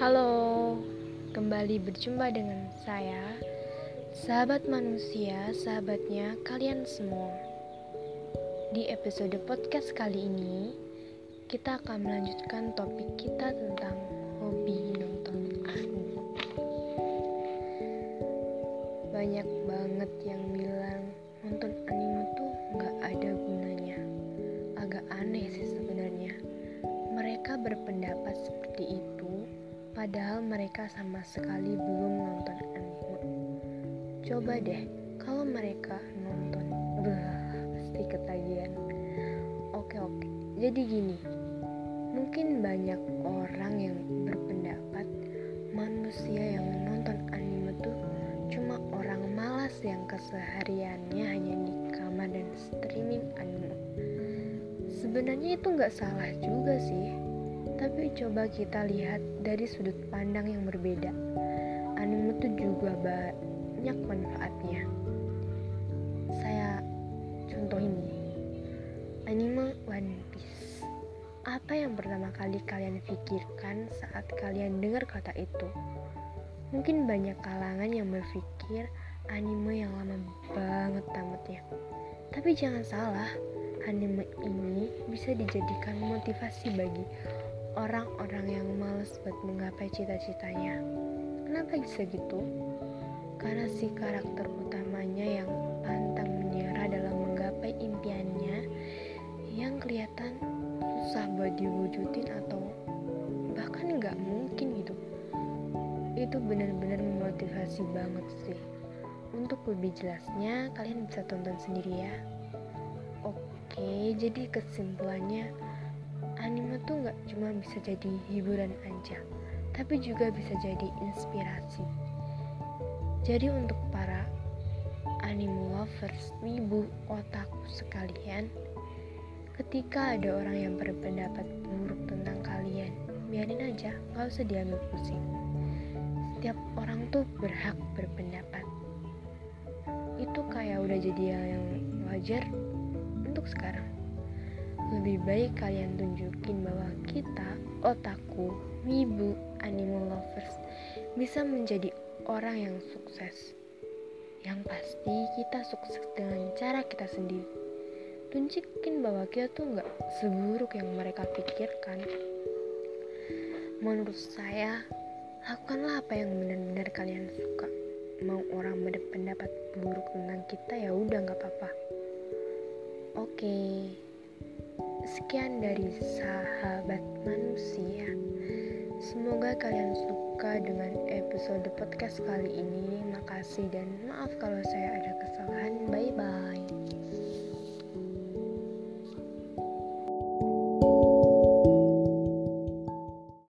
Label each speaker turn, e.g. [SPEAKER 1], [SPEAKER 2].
[SPEAKER 1] Halo, kembali berjumpa dengan saya, sahabat manusia, sahabatnya kalian semua. Di episode podcast kali ini, kita akan melanjutkan topik kita tentang hobi nonton anime. Banyak banget yang bilang nonton anime tuh nggak ada gunanya. Agak aneh sih sebenarnya. Mereka berpendapat seperti padahal mereka sama sekali belum nonton anime. Coba deh, kalau mereka nonton, pasti ketagihan. Oke oke, jadi gini, mungkin banyak orang yang berpendapat manusia yang menonton anime tuh cuma orang malas yang kesehariannya hanya di kamar dan streaming anime. Sebenarnya itu nggak salah juga sih tapi coba kita lihat dari sudut pandang yang berbeda. Anime itu juga banyak manfaatnya. Saya contoh ini. Anime One Piece. Apa yang pertama kali kalian pikirkan saat kalian dengar kata itu? Mungkin banyak kalangan yang berpikir anime yang lama banget tamatnya. Tapi jangan salah, anime ini bisa dijadikan motivasi bagi orang-orang yang males buat menggapai cita-citanya. Kenapa bisa gitu? Karena si karakter utamanya yang pantang menyerah dalam menggapai impiannya yang kelihatan susah buat diwujudin atau bahkan nggak mungkin gitu. Itu benar-benar memotivasi banget sih. Untuk lebih jelasnya, kalian bisa tonton sendiri ya. Oke, jadi kesimpulannya anime tuh nggak cuma bisa jadi hiburan aja, tapi juga bisa jadi inspirasi. Jadi untuk para anime lovers, wibu, otaku sekalian, ketika ada orang yang berpendapat buruk tentang kalian, biarin aja, nggak usah diambil pusing. Setiap orang tuh berhak berpendapat. Itu kayak udah jadi hal yang wajar untuk sekarang. Lebih baik kalian tunjukin bahwa kita, otaku, wibu, animal lovers, bisa menjadi orang yang sukses. Yang pasti kita sukses dengan cara kita sendiri. Tunjukin bahwa kita tuh nggak seburuk yang mereka pikirkan. Menurut saya, lakukanlah apa yang benar-benar kalian suka. Mau orang berpendapat buruk tentang kita ya udah nggak apa-apa. Oke. Okay. Sekian dari sahabat manusia. Semoga kalian suka dengan episode podcast kali ini. Makasih dan maaf kalau saya ada kesalahan. Bye bye.